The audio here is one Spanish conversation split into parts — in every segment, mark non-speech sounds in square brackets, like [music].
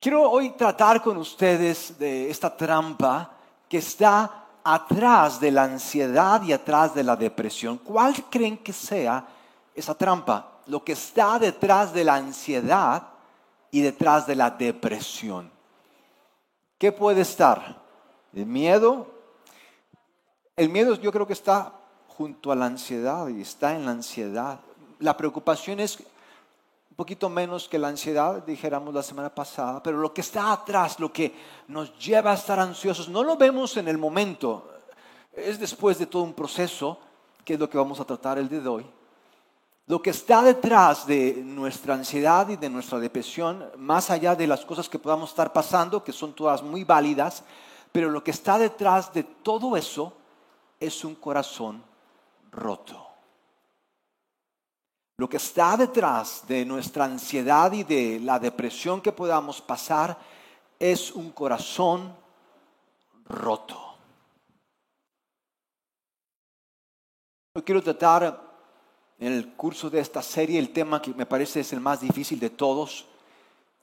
Quiero hoy tratar con ustedes de esta trampa que está atrás de la ansiedad y atrás de la depresión. ¿Cuál creen que sea esa trampa? Lo que está detrás de la ansiedad y detrás de la depresión. ¿Qué puede estar? ¿El miedo? El miedo yo creo que está junto a la ansiedad y está en la ansiedad. La preocupación es poquito menos que la ansiedad, dijéramos la semana pasada, pero lo que está atrás, lo que nos lleva a estar ansiosos, no lo vemos en el momento, es después de todo un proceso, que es lo que vamos a tratar el día de hoy. Lo que está detrás de nuestra ansiedad y de nuestra depresión, más allá de las cosas que podamos estar pasando, que son todas muy válidas, pero lo que está detrás de todo eso es un corazón roto. Lo que está detrás de nuestra ansiedad y de la depresión que podamos pasar es un corazón roto. Hoy quiero tratar en el curso de esta serie el tema que me parece es el más difícil de todos.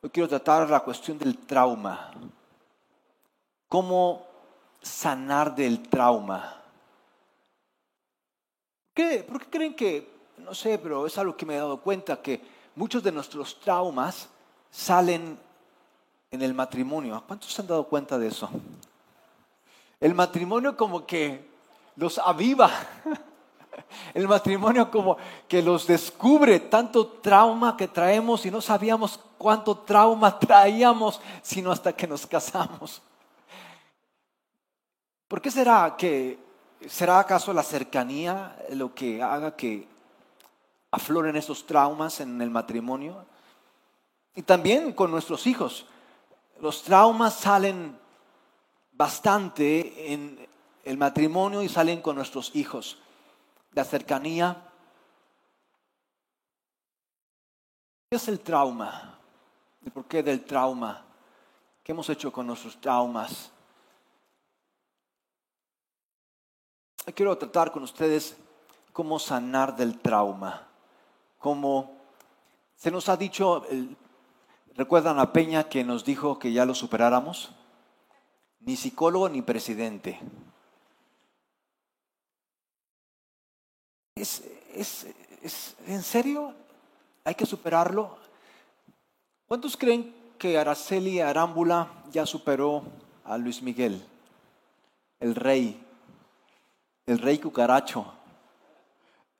Hoy quiero tratar la cuestión del trauma. ¿Cómo sanar del trauma? ¿Por qué creen que no sé, pero es algo que me he dado cuenta, que muchos de nuestros traumas salen en el matrimonio. ¿Cuántos se han dado cuenta de eso? El matrimonio como que los aviva. [laughs] El matrimonio como que los descubre tanto trauma que traemos y no sabíamos cuánto trauma traíamos sino hasta que nos casamos. ¿Por qué será que será acaso la cercanía lo que haga que afloren esos traumas en el matrimonio. Y también con nuestros hijos. Los traumas salen bastante en el matrimonio y salen con nuestros hijos. La cercanía. ¿Qué es el trauma? ¿Y por qué del trauma? ¿Qué hemos hecho con nuestros traumas? Quiero tratar con ustedes cómo sanar del trauma como se nos ha dicho, ¿recuerdan a Peña que nos dijo que ya lo superáramos? Ni psicólogo ni presidente. ¿Es, en serio? ¿Hay que superarlo? ¿Cuántos creen que Araceli Arámbula ya superó a Luis Miguel, el rey, el rey cucaracho?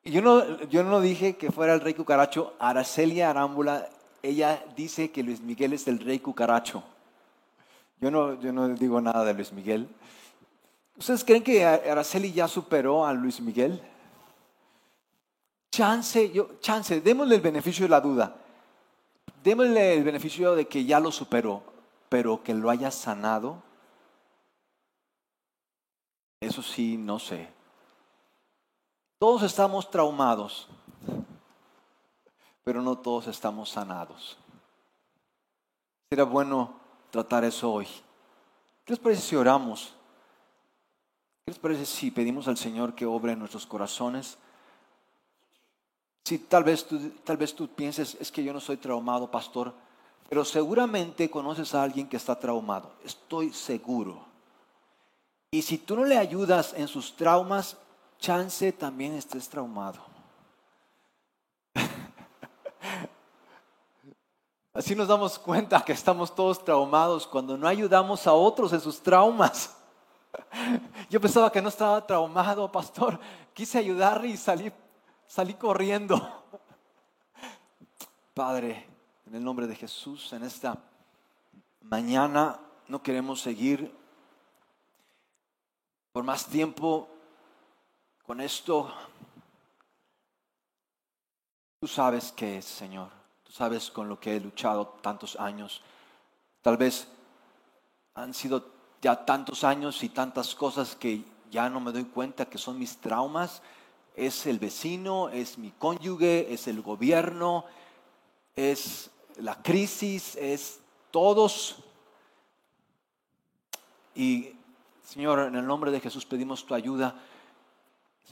Yo no, yo no dije que fuera el rey cucaracho. Aracelia Arámbula, ella dice que Luis Miguel es el rey cucaracho. Yo no, yo no digo nada de Luis Miguel. ¿Ustedes creen que Araceli ya superó a Luis Miguel? Chance, yo, chance, démosle el beneficio de la duda. Démosle el beneficio de que ya lo superó, pero que lo haya sanado. Eso sí, no sé. Todos estamos traumados, pero no todos estamos sanados. Será bueno tratar eso hoy. ¿Qué les parece si oramos? ¿Qué les parece si pedimos al Señor que obre en nuestros corazones? Si tal vez tú, tal vez tú pienses, es que yo no soy traumado, pastor, pero seguramente conoces a alguien que está traumado. Estoy seguro. Y si tú no le ayudas en sus traumas, chance también estés traumado. [laughs] Así nos damos cuenta que estamos todos traumados cuando no ayudamos a otros en sus traumas. [laughs] Yo pensaba que no estaba traumado, pastor. Quise ayudarle y salí, salí corriendo. [laughs] Padre, en el nombre de Jesús, en esta mañana no queremos seguir por más tiempo con esto, tú sabes qué es, Señor. Tú sabes con lo que he luchado tantos años. Tal vez han sido ya tantos años y tantas cosas que ya no me doy cuenta que son mis traumas. Es el vecino, es mi cónyuge, es el gobierno, es la crisis, es todos. Y Señor, en el nombre de Jesús pedimos tu ayuda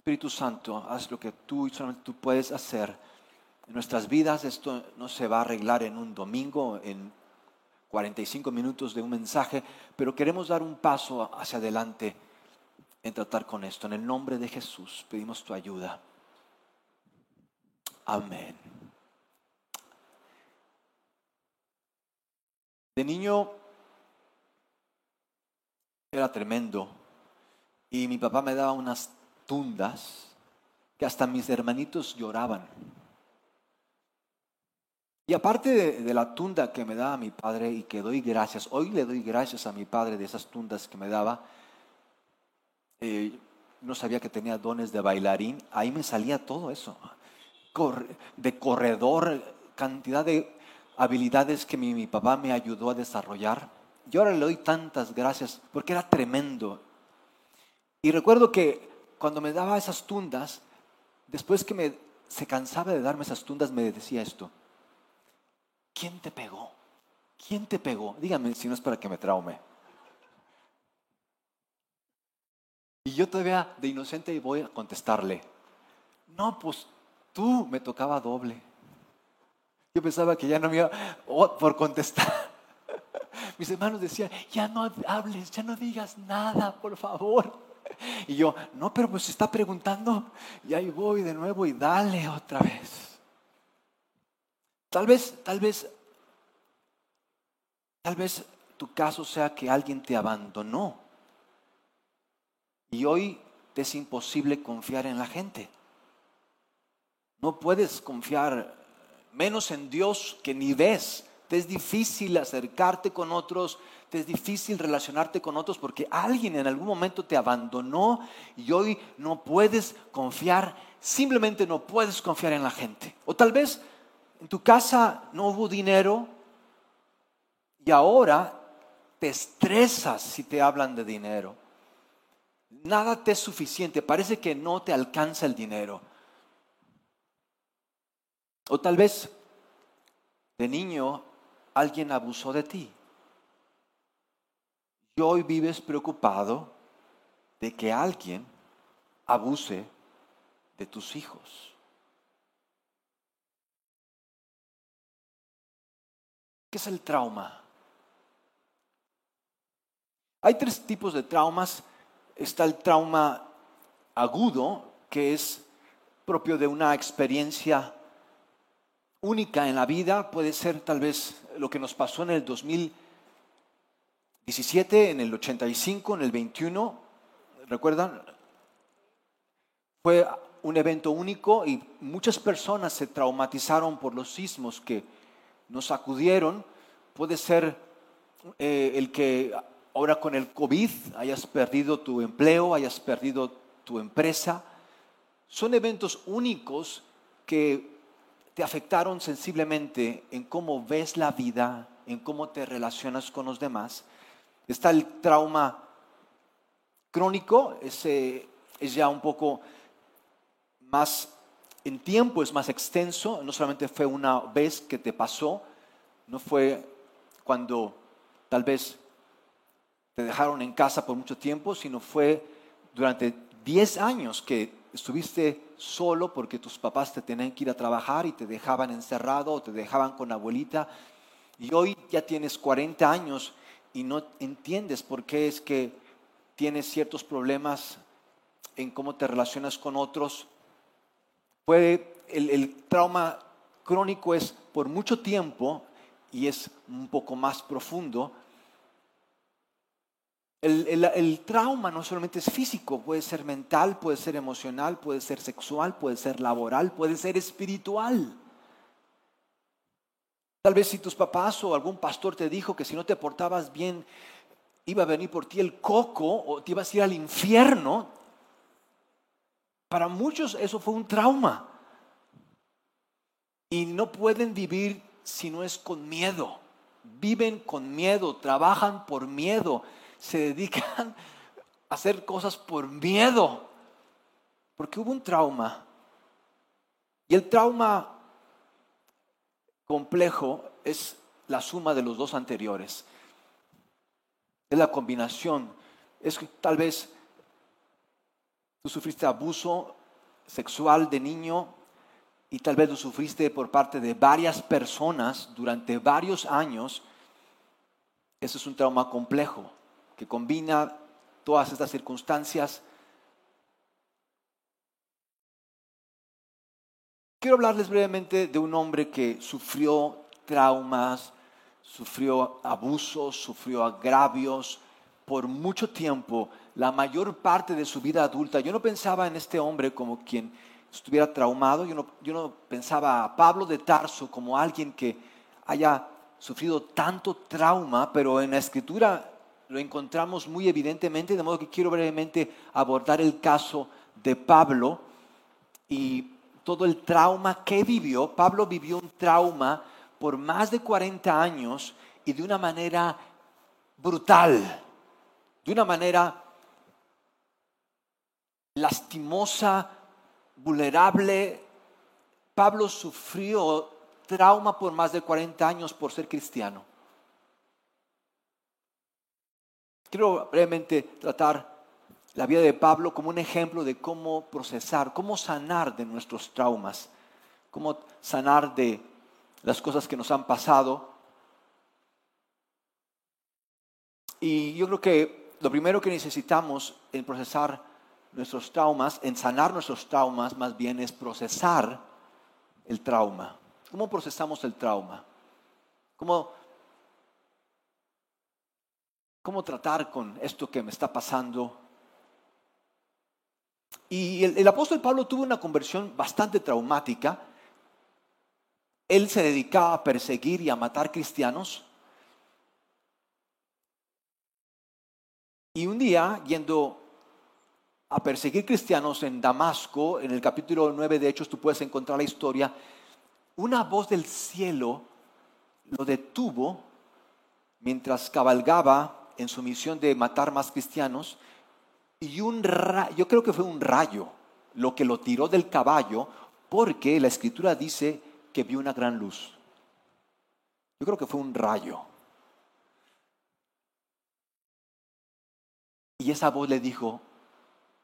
Espíritu Santo, haz lo que tú y solamente tú puedes hacer en nuestras vidas. Esto no se va a arreglar en un domingo, en 45 minutos de un mensaje, pero queremos dar un paso hacia adelante en tratar con esto. En el nombre de Jesús pedimos tu ayuda. Amén. De niño era tremendo y mi papá me daba unas tundas que hasta mis hermanitos lloraban. Y aparte de, la tunda que me daba mi padre y que doy gracias, hoy le doy gracias a mi padre de esas tundas que me daba, eh, no sabía que tenía dones de bailarín, ahí me salía todo eso, de corredor, cantidad de habilidades que mi, mi papá me ayudó a desarrollar. Y ahora le doy tantas gracias porque era tremendo. Y recuerdo que cuando me daba esas tundas, después que me, se cansaba de darme esas tundas, me decía esto. ¿Quién te pegó? ¿Quién te pegó? Dígame si no es para que me traume. Y yo todavía de inocente voy a contestarle, no, pues tú me tocaba doble. Yo pensaba que ya no me iba por contestar. [laughs] Mis hermanos decían, ya no hables, ya no digas nada, por favor. [laughs] Y yo, no, pero pues está preguntando. Y ahí voy de nuevo y dale otra vez. Tal vez, tal vez, tal vez tu caso sea que alguien te abandonó y hoy te es imposible confiar en la gente. No puedes confiar menos en Dios que ni ves. Te es difícil acercarte con otros, te es difícil relacionarte con otros porque alguien en algún momento te abandonó y hoy no puedes confiar, simplemente no puedes confiar en la gente. O tal vez en tu casa no hubo dinero y ahora te estresas si te hablan de dinero. Nada te es suficiente, parece que no te alcanza el dinero. O tal vez de niño alguien abusó de ti. Y hoy vives preocupado de que alguien abuse de tus hijos. ¿Qué es el trauma? Hay tres tipos de traumas. Está el trauma agudo, que es propio de una experiencia única en la vida. Puede ser tal vez lo que nos pasó en el 2017, en el 85, en el 21. ¿Recuerdan? Fue un evento único y muchas personas se traumatizaron por los sismos que nos acudieron, puede ser eh, el que ahora con el COVID hayas perdido tu empleo, hayas perdido tu empresa. Son eventos únicos que te afectaron sensiblemente en cómo ves la vida, en cómo te relacionas con los demás. Está el trauma crónico, ese es ya un poco más en tiempo es más extenso, no solamente fue una vez que te pasó, no fue cuando tal vez te dejaron en casa por mucho tiempo, sino fue durante 10 años que estuviste solo porque tus papás te tenían que ir a trabajar y te dejaban encerrado o te dejaban con abuelita. Y hoy ya tienes 40 años y no entiendes por qué es que tienes ciertos problemas en cómo te relacionas con otros Puede, el, trauma crónico es por mucho tiempo y es un poco más profundo. El, trauma no solamente es físico, puede ser mental, puede ser emocional, puede ser sexual, puede ser laboral, puede ser espiritual. Tal vez si tus papás o algún pastor te dijo que si no te portabas bien iba a venir por ti el coco o te ibas a ir al infierno, para muchos eso fue un trauma. Y no pueden vivir si no es con miedo. Viven con miedo, trabajan por miedo, se dedican a hacer cosas por miedo. Porque hubo un trauma. Y el trauma complejo es la suma de los dos anteriores. Es la combinación. Es que tal vez Tú sufriste abuso sexual de niño y tal vez lo sufriste por parte de varias personas durante varios años Ese es un trauma complejo que combina todas estas circunstancias. Quiero hablarles brevemente de un hombre que sufrió traumas, sufrió abusos, sufrió agravios por mucho tiempo, la mayor parte de su vida adulta. Yo no pensaba en este hombre como quien estuviera traumado, yo no, yo no pensaba a Pablo de Tarso como alguien que haya sufrido tanto trauma, pero en la escritura lo encontramos muy evidentemente, de modo que quiero brevemente abordar el caso de Pablo y todo el trauma que vivió. Pablo vivió un trauma por más de 40 años y de una manera brutal, de una manera lastimosa, vulnerable. Pablo sufrió trauma por más de 40 años por ser cristiano. Quiero brevemente tratar la vida de Pablo como un ejemplo de cómo procesar, cómo sanar de nuestros traumas, cómo sanar de las cosas que nos han pasado. Y yo creo que lo primero que necesitamos en procesar nuestros traumas, en sanar nuestros traumas, más bien es procesar el trauma. ¿Cómo procesamos el trauma? ¿Cómo, cómo tratar con esto que me está pasando? Y el, apóstol Pablo tuvo una conversión bastante traumática. Él se dedicaba a perseguir y a matar cristianos. Y un día, yendo a perseguir cristianos en Damasco, en el capítulo 9 de Hechos tú puedes encontrar la historia, una voz del cielo lo detuvo mientras cabalgaba en su misión de matar más cristianos y un yo creo que fue un rayo lo que lo tiró del caballo porque la escritura dice que vio una gran luz. Yo creo que fue un rayo. Y esa voz le dijo,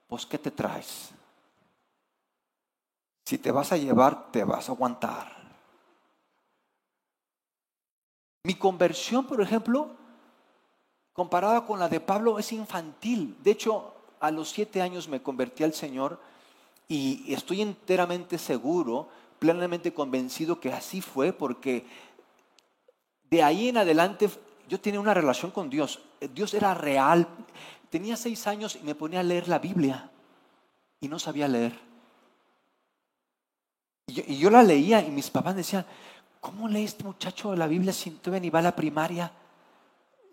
pues ¿qué te traes? Si te vas a llevar, te vas a aguantar. Mi conversión, por ejemplo, comparada con la de Pablo, es infantil. De hecho, a los siete años me convertí al Señor y estoy enteramente seguro, plenamente convencido que así fue, porque de ahí en adelante yo tenía una relación con Dios. Dios era real. Tenía seis años y me ponía a leer la Biblia y no sabía leer. Y yo, la leía y mis papás decían, ¿cómo lee este muchacho la Biblia si todavía ni va a la primaria?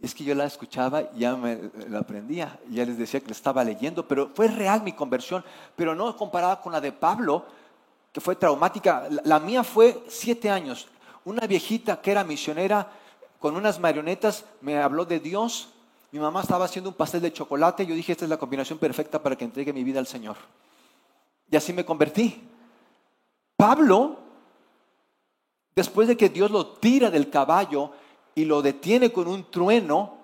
Es que yo la escuchaba y ya me la aprendía, ya les decía que le estaba leyendo, pero fue real mi conversión, pero no comparada con la de Pablo, que fue traumática. La mía fue siete años. Una viejita que era misionera con unas marionetas me habló de Dios. Mi mamá estaba haciendo un pastel de chocolate. Yo dije, esta es la combinación perfecta para que entregue mi vida al Señor. Y así me convertí. Pablo Después de que Dios lo tira del caballo y lo detiene con un trueno,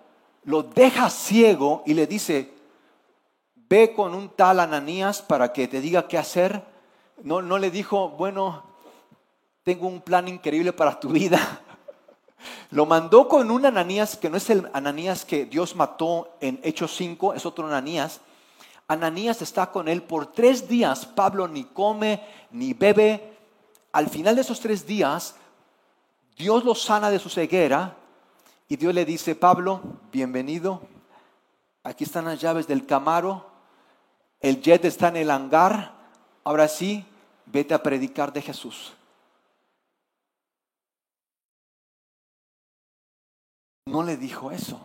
lo deja ciego y le dice, ve con un tal Ananías para que te diga qué hacer. No, no le dijo, bueno, tengo un plan increíble para tu vida. [laughs] Lo mandó con un Ananías que no es el Ananías que Dios mató en Hechos 5, es otro Ananías. Ananías está con él por tres días. Pablo ni come ni bebe. Al final de esos tres días, Dios lo sana de su ceguera y Dios le dice, Pablo, bienvenido, aquí están las llaves del camaro, el jet está en el hangar, ahora sí, vete a predicar de Jesús. No le dijo eso,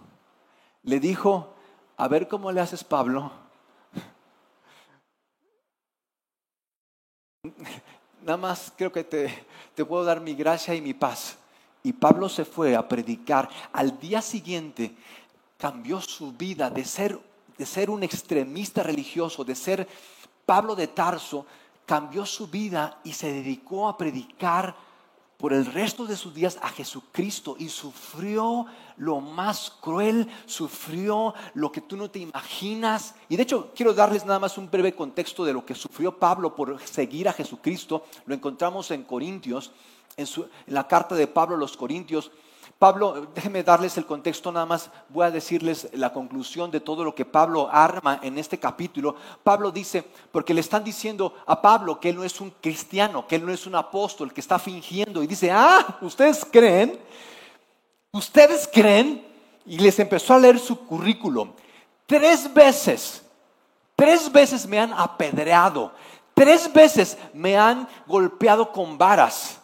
le dijo, a ver cómo le haces Pablo. [laughs] Nada más creo que te, te puedo dar mi gracia y mi paz. Y Pablo se fue a predicar. Al día siguiente cambió su vida de ser, de ser un extremista religioso, de ser Pablo de Tarso, cambió su vida y se dedicó a predicar por el resto de sus días a Jesucristo y sufrió lo más cruel, sufrió lo que tú no te imaginas. Y de hecho quiero darles nada más un breve contexto de lo que sufrió Pablo por seguir a Jesucristo. Lo encontramos en Corintios, en, la carta de Pablo a los Corintios. Pablo, déjenme darles el contexto nada más, voy a decirles la conclusión de todo lo que Pablo arma en este capítulo. Pablo dice, porque le están diciendo a Pablo que él no es un cristiano, que él no es un apóstol, que está fingiendo. Y dice, ah, ustedes creen, ustedes creen, y les empezó a leer su currículum. Tres veces, tres veces me han apedreado, tres veces me han golpeado con varas.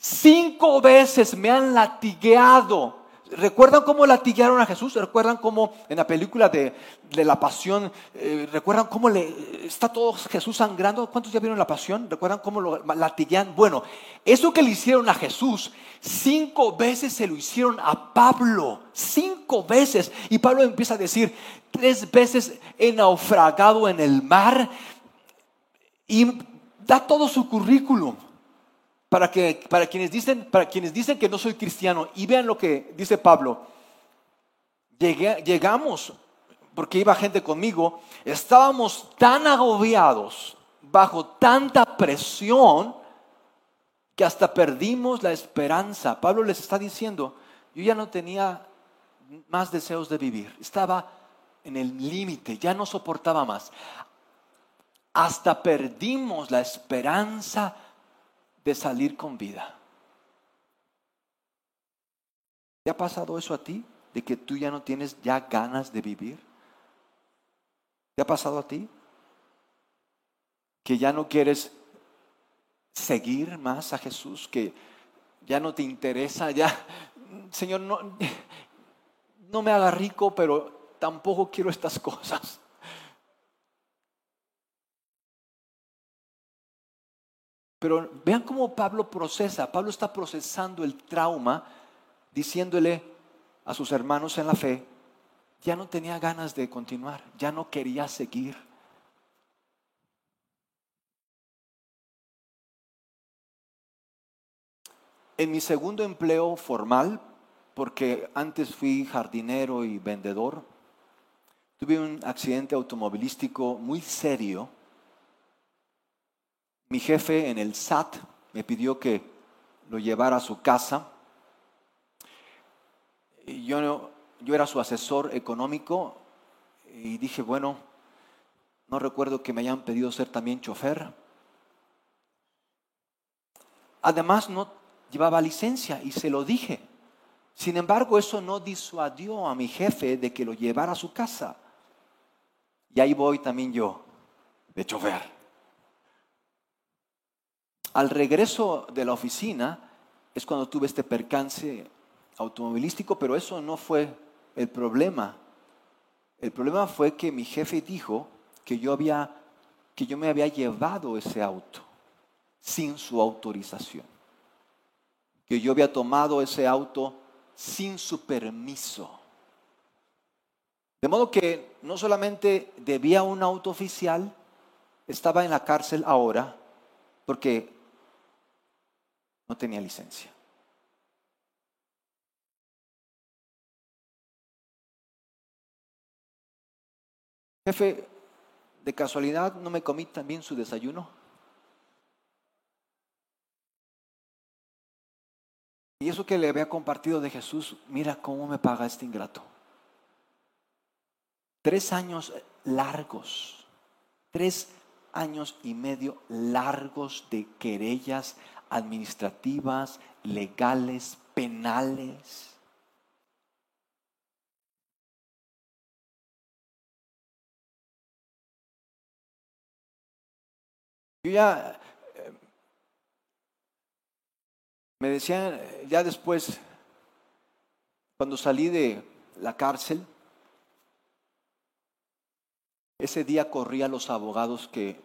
Cinco veces me han latigueado. ¿Recuerdan cómo latiguearon a Jesús? ¿Recuerdan cómo en la película de, la pasión, eh, recuerdan cómo le, está todo Jesús sangrando? ¿Cuántos ya vieron la pasión? ¿Recuerdan cómo lo latiguean? Bueno, eso que le hicieron a Jesús, cinco veces se lo hicieron a Pablo. Cinco veces. Y Pablo empieza a decir, tres veces he naufragado en el mar. Y da todo su currículum para, que, para, quienes dicen, para quienes dicen que no soy cristiano y vean lo que dice Pablo. llegamos, porque iba gente conmigo, estábamos tan agobiados, bajo tanta presión, que hasta perdimos la esperanza. Pablo les está diciendo, yo ya no tenía más deseos de vivir, estaba en el límite, ya no soportaba más. Hasta perdimos la esperanza de salir con vida. ¿Te ha pasado eso a ti? De que tú ya no tienes ya ganas de vivir. ¿Te ha pasado a ti? Que ya no quieres seguir más a Jesús, que ya no te interesa, ya, Señor, no, no me haga rico, pero tampoco quiero estas cosas. Pero vean cómo Pablo procesa. Pablo está procesando el trauma diciéndole a sus hermanos en la fe, ya no tenía ganas de continuar, ya no quería seguir. En mi segundo empleo formal, porque antes fui jardinero y vendedor, tuve un accidente automovilístico muy serio mi jefe en el SAT me pidió que lo llevara a su casa. Yo, yo era su asesor económico y dije, bueno, no recuerdo que me hayan pedido ser también chofer. Además, no llevaba licencia y se lo dije. Sin embargo, eso no disuadió a mi jefe de que lo llevara a su casa. Y ahí voy también yo, de chofer. Al regreso de la oficina es cuando tuve este percance automovilístico, pero eso no fue el problema. El problema fue que mi jefe dijo que yo, había, que yo me había llevado ese auto sin su autorización, que yo había tomado ese auto sin su permiso. De modo que no solamente debía un auto oficial, estaba en la cárcel ahora, porque no tenía licencia. Jefe, de casualidad no me comí también su desayuno. Y eso que le había compartido de Jesús, mira cómo me paga este ingrato. Tres años largos, tres años y medio largos de querellas administrativas, legales, penales. Yo ya eh, me decían, ya después, cuando salí de la cárcel, ese día corrí a los abogados que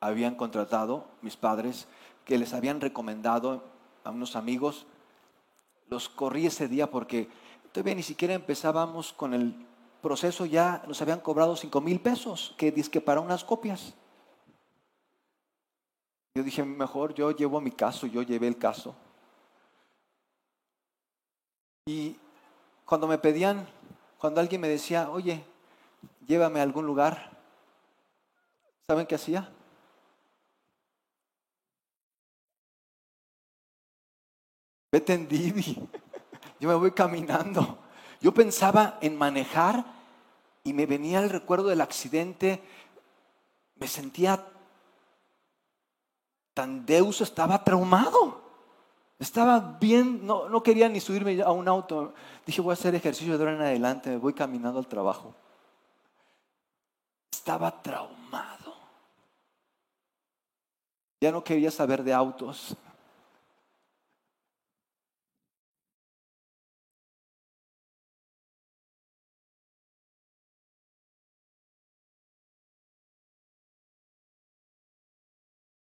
habían contratado mis padres que les habían recomendado a unos amigos, los corrí ese día porque todavía ni siquiera empezábamos con el proceso, ya nos habían cobrado cinco mil pesos, que que para unas copias. Yo dije, mejor yo llevo mi caso, yo llevé el caso. Y cuando me pedían, cuando alguien me decía, oye, llévame a algún lugar, ¿saben qué hacía? Vete en Didi. [laughs] yo me voy caminando. Yo pensaba en manejar y me venía el recuerdo del accidente. Me sentía tan deuso, estaba traumado. Estaba bien, no, no quería ni subirme a un auto. Dije, voy a hacer ejercicio de ahora en adelante, me voy caminando al trabajo. Estaba traumado. Ya no quería saber de autos.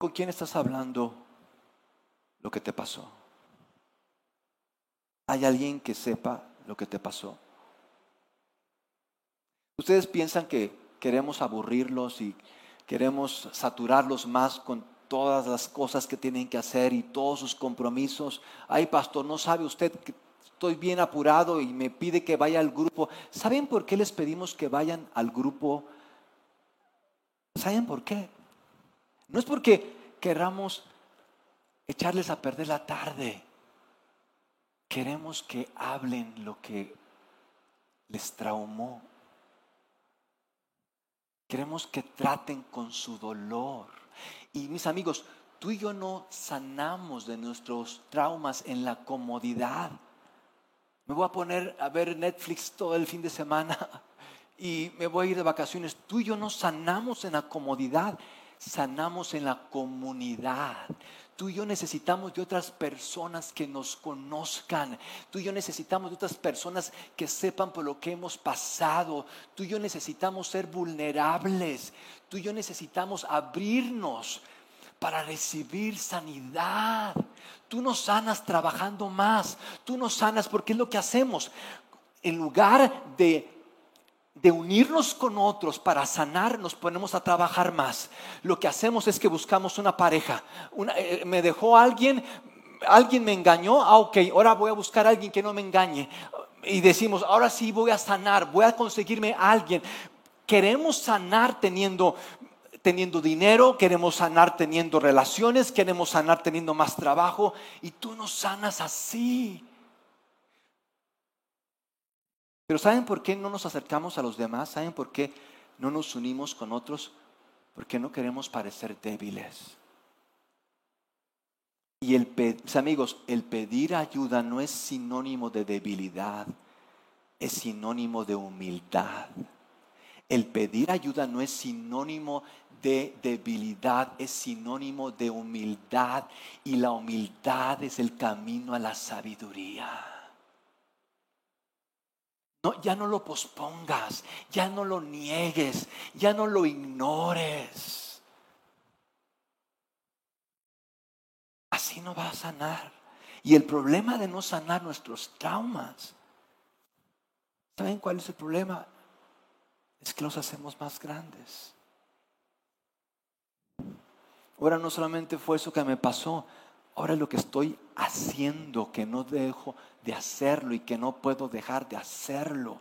¿Con quién estás hablando lo que te pasó? ¿Hay alguien que sepa lo que te pasó? Ustedes piensan que queremos aburrirlos y queremos saturarlos más con todas las cosas que tienen que hacer y todos sus compromisos. Ay, pastor, no sabe usted que estoy bien apurado y me pide que vaya al grupo. ¿Saben por qué les pedimos que vayan al grupo? ¿Saben por qué? No es porque queramos echarles a perder la tarde. Queremos que hablen lo que les traumó. Queremos que traten con su dolor. Y mis amigos, tú y yo no sanamos de nuestros traumas en la comodidad. Me voy a poner a ver Netflix todo el fin de semana [laughs] y me voy a ir de vacaciones. Tú y yo no sanamos en la comodidad sanamos en la comunidad. Tú y yo necesitamos de otras personas que nos conozcan. Tú y yo necesitamos de otras personas que sepan por lo que hemos pasado. Tú y yo necesitamos ser vulnerables. Tú y yo necesitamos abrirnos para recibir sanidad. Tú nos sanas trabajando más. Tú nos sanas porque es lo que hacemos. En lugar de de unirnos con otros para sanar, nos ponemos a trabajar más. Lo que hacemos es que buscamos una pareja. Eh, me dejó alguien, alguien me engañó, ah, ok, ahora voy a buscar a alguien que no me engañe. Y decimos, ahora sí voy a sanar, voy a conseguirme a alguien. Queremos sanar teniendo teniendo dinero, queremos sanar teniendo relaciones, queremos sanar teniendo más trabajo y tú no sanas así. Pero ¿saben por qué no nos acercamos a los demás? ¿Saben por qué no nos unimos con otros? Porque no queremos parecer débiles. Y el, amigos, el pedir ayuda no es sinónimo de debilidad, es sinónimo de humildad. El pedir ayuda no es sinónimo de debilidad, es sinónimo de humildad. Y la humildad es el camino a la sabiduría. No, ya no lo pospongas, ya no lo niegues, ya no lo ignores. Así no va a sanar. Y el problema de no sanar nuestros traumas, ¿saben cuál es el problema? Es que los hacemos más grandes. Ahora no solamente fue eso que me pasó, ahora lo que estoy haciendo que no dejo de hacerlo y que no puedo dejar de hacerlo.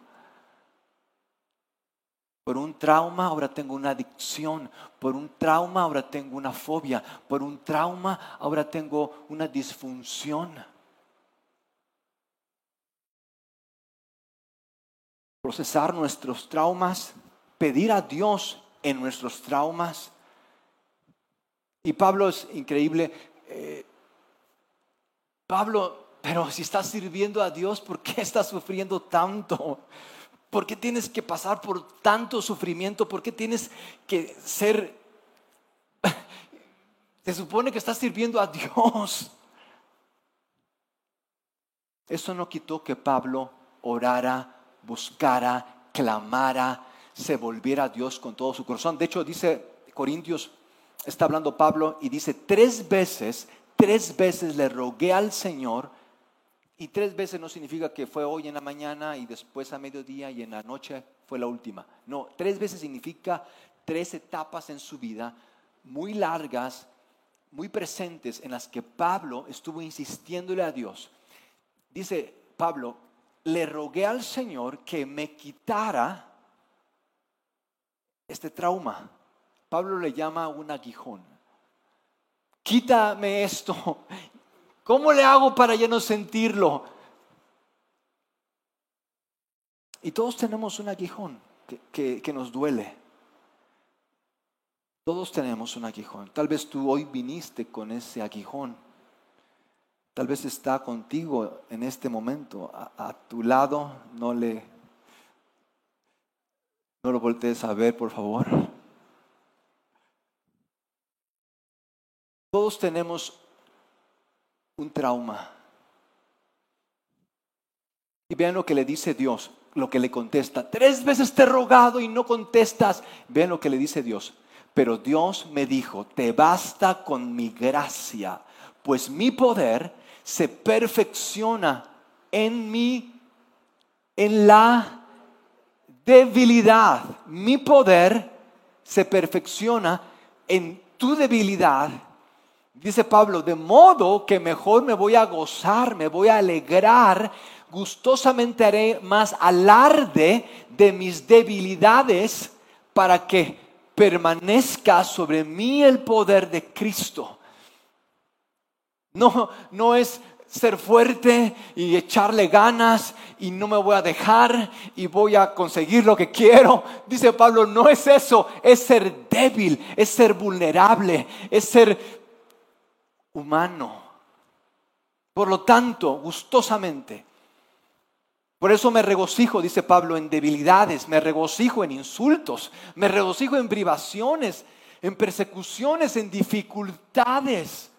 Por un trauma ahora tengo una adicción, por un trauma ahora tengo una fobia, por un trauma ahora tengo una disfunción. Procesar nuestros traumas, pedir a Dios en nuestros traumas. Y Pablo es increíble. Eh, Pablo, pero si estás sirviendo a Dios, ¿por qué estás sufriendo tanto? ¿Por qué tienes que pasar por tanto sufrimiento? ¿Por qué tienes que ser... [laughs] Se supone que estás sirviendo a Dios. Eso no quitó que Pablo orara, buscara, clamara, se volviera a Dios con todo su corazón. De hecho, dice Corintios, está hablando Pablo y dice, tres veces tres veces le rogué al Señor, y tres veces no significa que fue hoy en la mañana y después a mediodía y en la noche fue la última. No, tres veces significa tres etapas en su vida muy largas, muy presentes, en las que Pablo estuvo insistiéndole a Dios. Dice Pablo, le rogué al Señor que me quitara este trauma. Pablo le llama un aguijón quítame esto. ¿Cómo le hago para ya no sentirlo? Y todos tenemos un aguijón que, que nos duele. Todos tenemos un aguijón. Tal vez tú hoy viniste con ese aguijón. Tal vez está contigo en este momento, a, tu lado. No le, no lo voltees a ver, por favor. Tenemos un trauma. Y vean lo que le dice Dios, lo que le contesta. Tres veces te he rogado y no contestas. Vean lo que le dice Dios. Pero Dios me dijo, te basta con mi gracia, pues mi poder se perfecciona en mí, en la debilidad. Mi poder se perfecciona en tu debilidad. Dice Pablo, de modo que mejor me voy a gozar, me voy a alegrar, gustosamente haré más alarde de mis debilidades para que permanezca sobre mí el poder de Cristo. No, no es ser fuerte y echarle ganas y no me voy a dejar y voy a conseguir lo que quiero. Dice Pablo, no es eso, es ser débil, es ser vulnerable, es ser humano. Por lo tanto, gustosamente, por eso me regocijo, dice Pablo, en debilidades, me regocijo en insultos, me regocijo en privaciones, en persecuciones, en dificultades,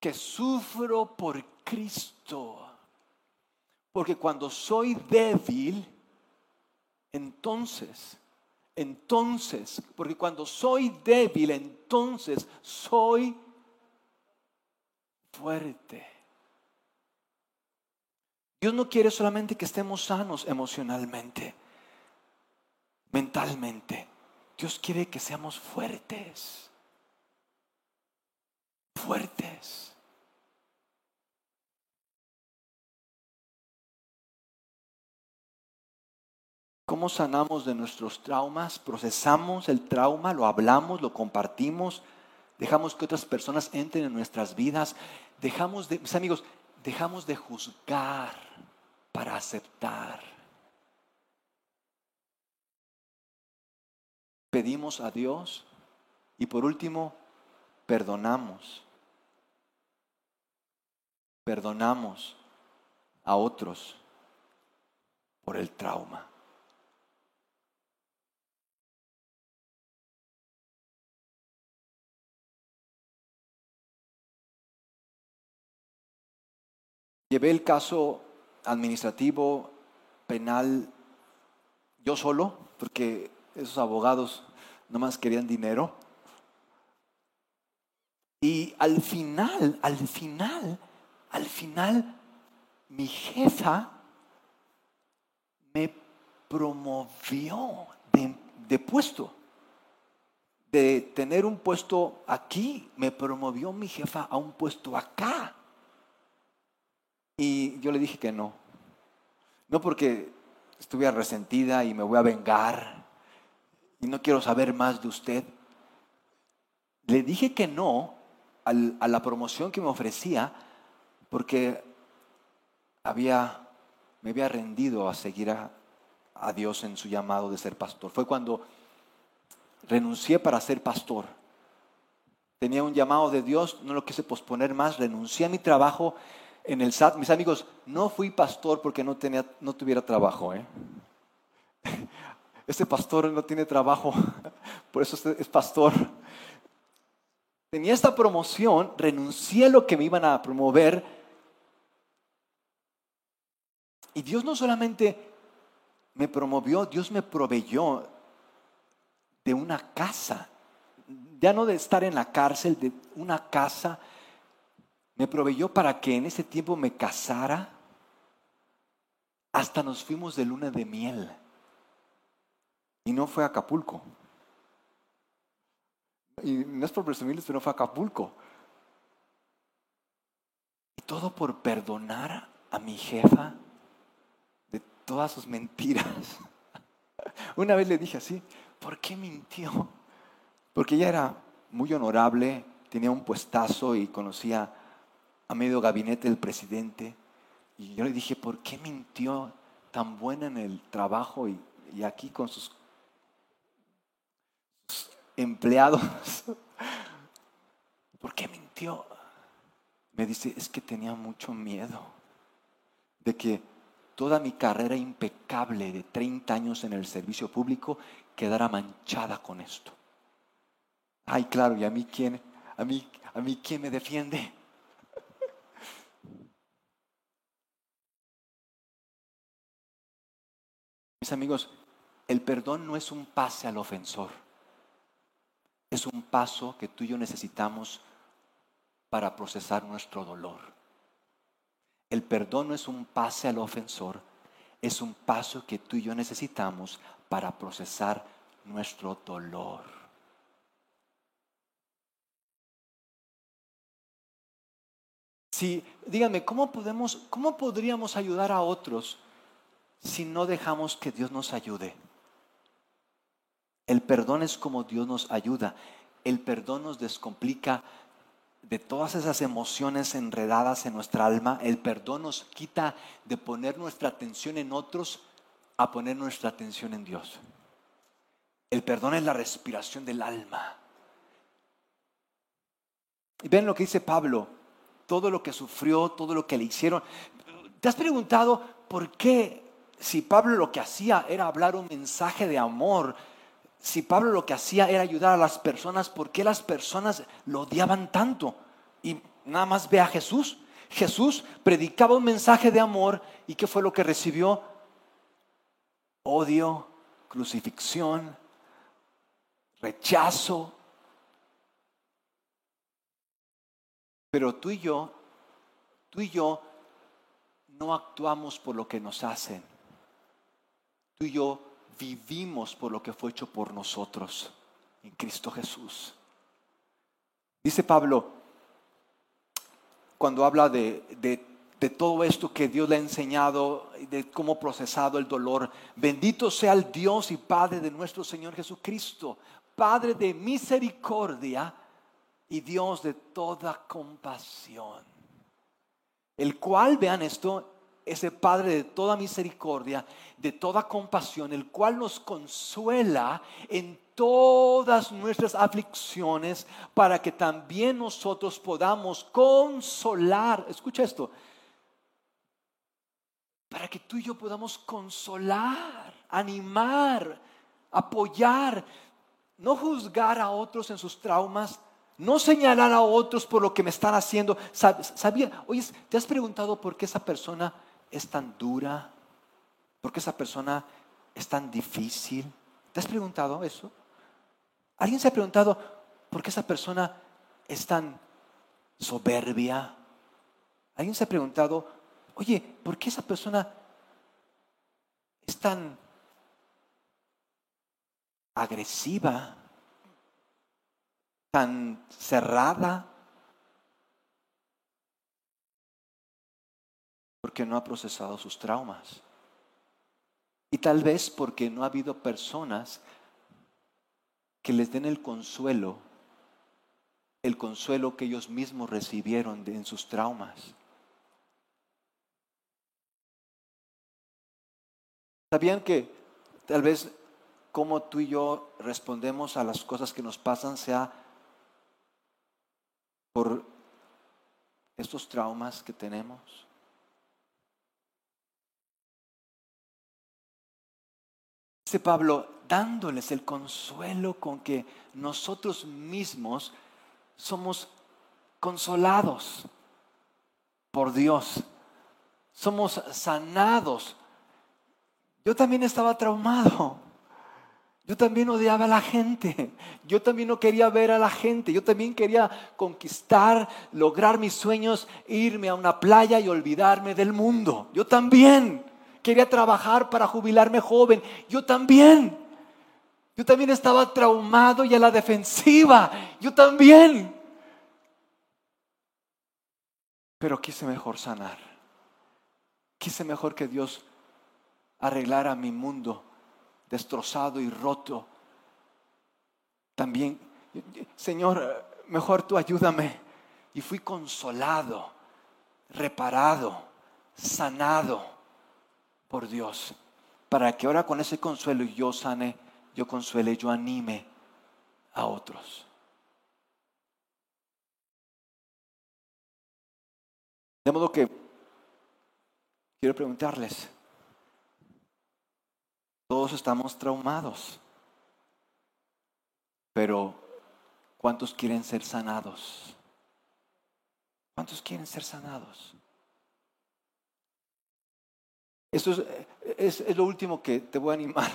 que sufro por Cristo. Porque cuando soy débil, entonces, entonces, porque cuando soy débil, entonces soy fuerte. Dios no quiere solamente que estemos sanos emocionalmente, mentalmente. Dios quiere que seamos fuertes. Fuertes. ¿Cómo sanamos de nuestros traumas? Procesamos el trauma, lo hablamos, lo compartimos, dejamos que otras personas entren en nuestras vidas, dejamos de, mis amigos, dejamos de juzgar para aceptar. Pedimos a Dios y por último, perdonamos. Perdonamos a otros por el trauma. Llevé el caso administrativo, penal, yo solo, porque esos abogados nomás querían dinero. Y al final, al final, al final, mi jefa me promovió de, de, puesto. De tener un puesto aquí, me promovió mi jefa a un puesto acá. Y yo le dije que no. No porque estuviera resentida y me voy a vengar y no quiero saber más de usted. Le dije que no a la promoción que me ofrecía porque había, me había rendido a seguir a, a Dios en su llamado de ser pastor. Fue cuando renuncié para ser pastor. Tenía un llamado de Dios, no lo quise posponer más, renuncié a mi trabajo en el SAT, mis amigos, no fui pastor porque no, tenía, no tuviera trabajo. ¿eh? [laughs] Este pastor no tiene trabajo, [laughs] por eso es pastor. Tenía esta promoción, renuncié a lo que me iban a promover. Y Dios no solamente me promovió, Dios me proveyó de una casa. Ya no de estar en la cárcel, de una casa me proveyó para que en ese tiempo me casara. Hasta nos fuimos de luna de miel. Y no fue a Acapulco. Y no es por presumirles, pero no fue a Acapulco. Y todo por perdonar a mi jefa de todas sus mentiras. [laughs] Una vez le dije así, ¿por qué mintió? Porque ella era muy honorable, tenía un puestazo y conocía a medio gabinete del presidente. Y yo le dije, ¿por qué mintió tan buena en el trabajo y, aquí con sus empleados. [laughs] ¿Por qué mintió? Me dice, es que tenía mucho miedo de que toda mi carrera impecable de 30 años en el servicio público quedara manchada con esto. Ay, claro, ¿y a mí quién? ¿A mí, a mí quién me defiende? Mis amigos, el perdón no es un pase al ofensor es un paso que tú y yo necesitamos para procesar nuestro dolor. El perdón no es un pase al ofensor, es un paso que tú y yo necesitamos para procesar nuestro dolor. Si, díganme, ¿cómo, podemos, ¿cómo podríamos ayudar a otros si no dejamos que Dios nos ayude? El perdón es como Dios nos ayuda. El perdón nos descomplica de todas esas emociones enredadas en nuestra alma. El perdón nos quita de poner nuestra atención en otros a poner nuestra atención en Dios. El perdón es la respiración del alma. Y ven lo que dice Pablo, todo lo que sufrió, todo lo que le hicieron. ¿Te has preguntado por qué si Pablo lo que hacía era hablar un mensaje de amor, si Pablo lo que hacía era ayudar a las personas, ¿por qué las personas lo odiaban tanto? Y nada más ve a Jesús. Jesús predicaba un mensaje de amor y ¿qué fue lo que recibió? Odio, crucifixión, rechazo. Pero tú y yo, tú y yo no actuamos por lo que nos hacen. Tú y yo vivimos por lo que fue hecho por nosotros en Cristo Jesús. Dice Pablo, cuando habla de, de, todo esto que Dios le ha enseñado, de cómo procesado el dolor, bendito sea el Dios y Padre de nuestro Señor Jesucristo, Padre de misericordia y Dios de toda compasión, el cual, vean esto, ese Padre de toda misericordia, de toda compasión, el cual nos consuela en todas nuestras aflicciones, para que también nosotros podamos consolar, escucha esto, para que tú y yo podamos consolar, animar, apoyar, no juzgar a otros en sus traumas, no señalar a otros por lo que me están haciendo. ¿Sabía? Oye, ¿te has preguntado por qué esa persona es tan dura? ¿Por qué esa persona es tan difícil? ¿Te has preguntado eso? ¿Alguien se ha preguntado por qué esa persona es tan soberbia? ¿Alguien se ha preguntado, oye, ¿por qué esa persona es tan agresiva, tan cerrada? Porque no ha procesado sus traumas. Y tal vez porque no ha habido personas que les den el consuelo, el consuelo que ellos mismos recibieron en sus traumas. ¿Sabían que tal vez como tú y yo respondemos a las cosas que nos pasan sea por estos traumas que tenemos? Dice Pablo, dándoles el consuelo con que nosotros mismos somos consolados por Dios, somos sanados. Yo también estaba traumado. Yo también odiaba a la gente. Yo también no quería ver a la gente. Yo también quería conquistar, lograr mis sueños, irme a una playa y olvidarme del mundo. Yo también quería trabajar para jubilarme joven. Yo también. Yo también estaba traumado y a la defensiva. Yo también. Pero quise mejor sanar. Quise mejor que Dios arreglara mi mundo destrozado y roto. También, Señor, mejor tú ayúdame. Y fui consolado, reparado, sanado por Dios, para que ahora con ese consuelo yo sane, yo consuele, yo anime a otros. De modo que quiero preguntarles, todos estamos traumados, pero ¿cuántos quieren ser sanados? ¿Cuántos quieren ser sanados? Eso es, lo último que te voy a animar.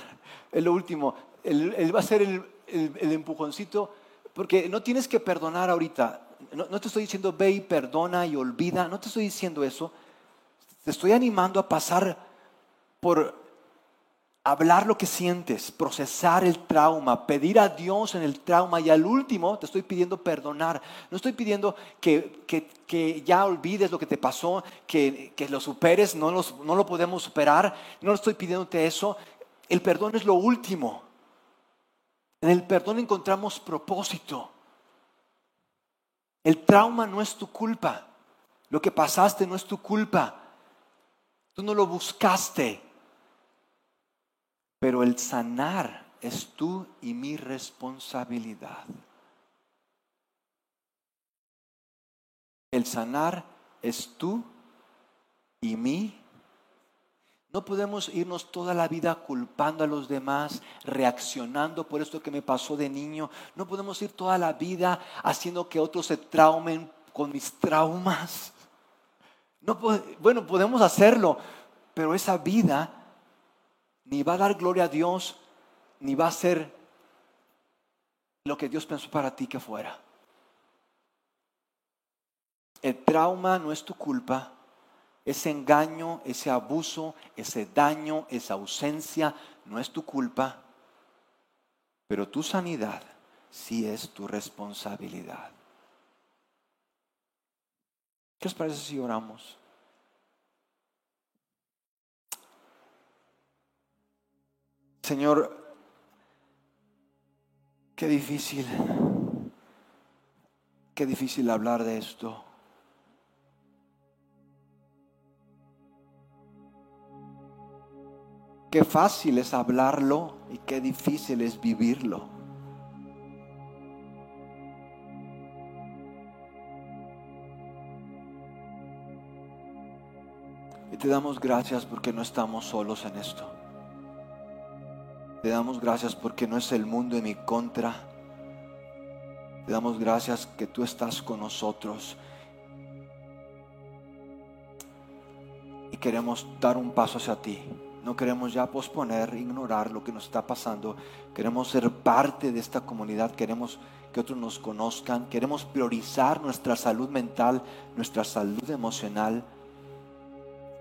Es lo último. Él, va a ser el, empujoncito, porque no tienes que perdonar ahorita. No, no te estoy diciendo ve y perdona y olvida. No te estoy diciendo eso. Te estoy animando a pasar por hablar lo que sientes, procesar el trauma, pedir a Dios en el trauma y al último te estoy pidiendo perdonar. No estoy pidiendo que, ya olvides lo que te pasó, que, lo superes, no, no lo podemos superar. No estoy pidiéndote eso. El perdón es lo último. En el perdón encontramos propósito. El trauma no es tu culpa. Lo que pasaste no es tu culpa. Tú no lo buscaste. Pero el sanar es tú y mi responsabilidad. El sanar es tú y mí. No podemos irnos toda la vida culpando a los demás, reaccionando por esto que me pasó de niño. No podemos ir toda la vida haciendo que otros se traumen con mis traumas. No, bueno, podemos hacerlo, pero esa vida ni va a dar gloria a Dios, ni va a ser lo que Dios pensó para ti que fuera. El trauma no es tu culpa, ese engaño, ese abuso, ese daño, esa ausencia no es tu culpa, pero tu sanidad sí es tu responsabilidad. ¿Qué os parece si oramos? Señor, qué difícil, qué difícil hablar de esto. Qué fácil es hablarlo y qué difícil es vivirlo. Y te damos gracias porque no estamos solos en esto. Te damos gracias porque no es el mundo en mi contra. Te damos gracias que tú estás con nosotros. Y queremos dar un paso hacia ti. No queremos ya posponer, ignorar lo que nos está pasando. Queremos ser parte de esta comunidad. Queremos que otros nos conozcan. Queremos priorizar nuestra salud mental, nuestra salud emocional.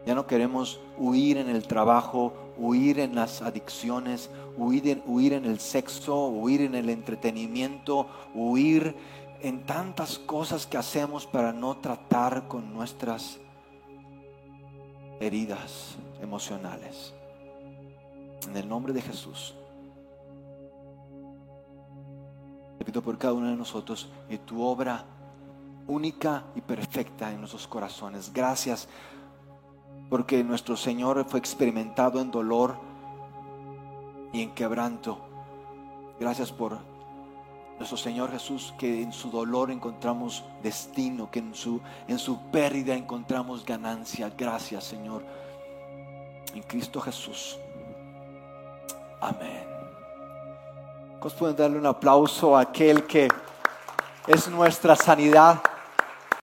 Ya no queremos huir en el trabajo, huir en las adicciones, huir, en el sexo, huir en el entretenimiento, huir en tantas cosas que hacemos para no tratar con nuestras heridas emocionales. En el nombre de Jesús. Te pido por cada uno de nosotros y tu obra única y perfecta en nuestros corazones. Gracias porque nuestro Señor fue experimentado en dolor y en quebranto. Gracias por nuestro Señor Jesús, que en su dolor encontramos destino, que en su, en su pérdida encontramos ganancia. Gracias, Señor. En Cristo Jesús. Amén. ¿Cómo pueden darle un aplauso a aquel que es nuestra sanidad?